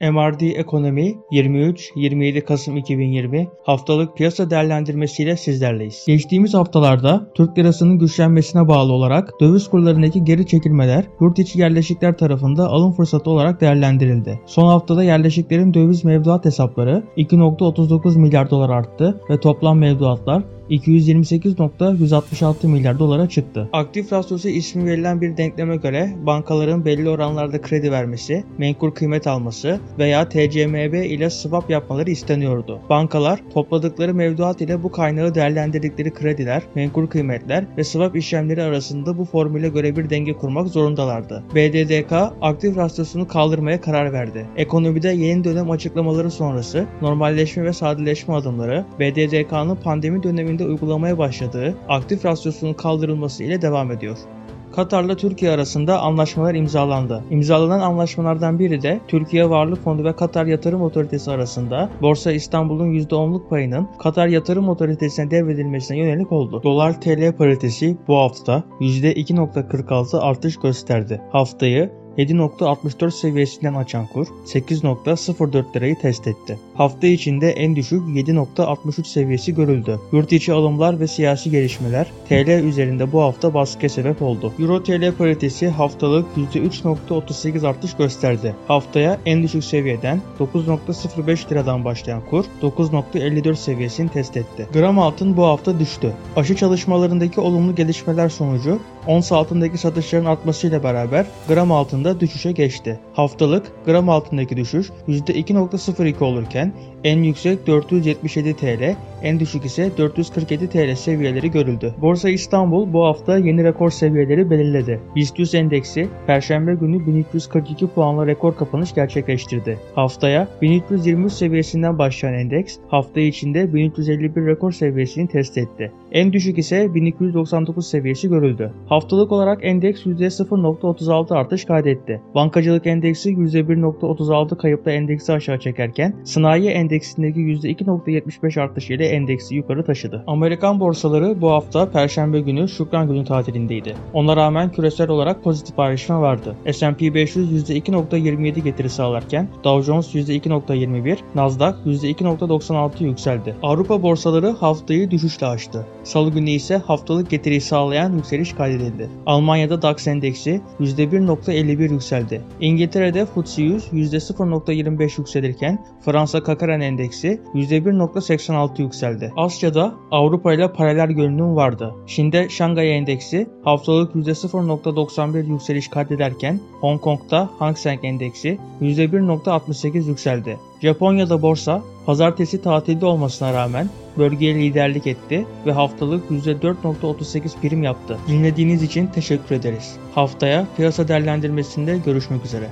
MRD Ekonomi 23-27 Kasım 2020 haftalık piyasa değerlendirmesiyle sizlerleyiz. Geçtiğimiz haftalarda Türk lirasının güçlenmesine bağlı olarak döviz kurlarındaki geri çekilmeler yurt içi yerleşikler tarafında alım fırsatı olarak değerlendirildi. Son haftada yerleşiklerin döviz mevduat hesapları 2.39 milyar dolar arttı ve toplam mevduatlar 228.166 milyar dolara çıktı. Aktif rasyosu ismi verilen bir denkleme göre bankaların belli oranlarda kredi vermesi, menkul kıymet alması veya TCMB ile swap yapmaları isteniyordu. Bankalar topladıkları mevduat ile bu kaynağı değerlendirdikleri krediler, menkul kıymetler ve swap işlemleri arasında bu formüle göre bir denge kurmak zorundalardı. BDDK aktif rasyosunu kaldırmaya karar verdi. Ekonomide yeni dönem açıklamaları sonrası normalleşme ve sadeleşme adımları BDDK'nın pandemi döneminde döneminde uygulamaya başladığı aktif rasyosunun kaldırılması ile devam ediyor. Katar'la Türkiye arasında anlaşmalar imzalandı. İmzalanan anlaşmalardan biri de Türkiye Varlık Fonu ve Katar Yatırım Otoritesi arasında Borsa İstanbul'un %10'luk payının Katar Yatırım Otoritesi'ne devredilmesine yönelik oldu. Dolar TL paritesi bu hafta %2.46 artış gösterdi. Haftayı 7.64 seviyesinden açan kur 8.04 lirayı test etti. Hafta içinde en düşük 7.63 seviyesi görüldü. Yurt içi alımlar ve siyasi gelişmeler TL üzerinde bu hafta baskıya sebep oldu. Euro TL paritesi haftalık %3.38 artış gösterdi. Haftaya en düşük seviyeden 9.05 liradan başlayan kur 9.54 seviyesini test etti. Gram altın bu hafta düştü. Aşı çalışmalarındaki olumlu gelişmeler sonucu ons altındaki satışların artmasıyla beraber gram altında düşüşe geçti. Haftalık gram altındaki düşüş %2.02 olurken en yüksek 477 TL, en düşük ise 447 TL seviyeleri görüldü. Borsa İstanbul bu hafta yeni rekor seviyeleri belirledi. BIST endeksi Perşembe günü 1342 puanla rekor kapanış gerçekleştirdi. Haftaya 1323 seviyesinden başlayan endeks hafta içinde 1351 rekor seviyesini test etti. En düşük ise 1299 seviyesi görüldü. Haftalık olarak endeks %0.36 artış kaydetti. Bankacılık endeksi %1.36 kayıpla endeksi aşağı çekerken sanayi endeksindeki %2.75 artış ile endeksi yukarı taşıdı. Amerikan borsaları bu hafta Perşembe günü Şükran günü tatilindeydi. Ona rağmen küresel olarak pozitif ayrışma vardı. S&P 500 %2.27 getiri sağlarken Dow Jones %2.21, Nasdaq %2.96 yükseldi. Avrupa borsaları haftayı düşüşle açtı. Salı günü ise haftalık getiriyi sağlayan yükseliş kaydedildi. Almanya'da DAX endeksi %1.51 yükseldi. İngiltere'de FTSE 100 %0.25 yükselirken Fransa Kakaren endeksi %1.86 yükseldi. Asya'da Avrupa ile paralel görünüm vardı. Çin'de Şangay endeksi haftalık %0.91 yükseliş kaydederken Hong Kong'da Hang Seng endeksi %1.68 yükseldi. Japonya'da borsa pazartesi tatilde olmasına rağmen bölgeye liderlik etti ve haftalık %4.38 prim yaptı. Dinlediğiniz için teşekkür ederiz. Haftaya piyasa değerlendirmesinde görüşmek üzere.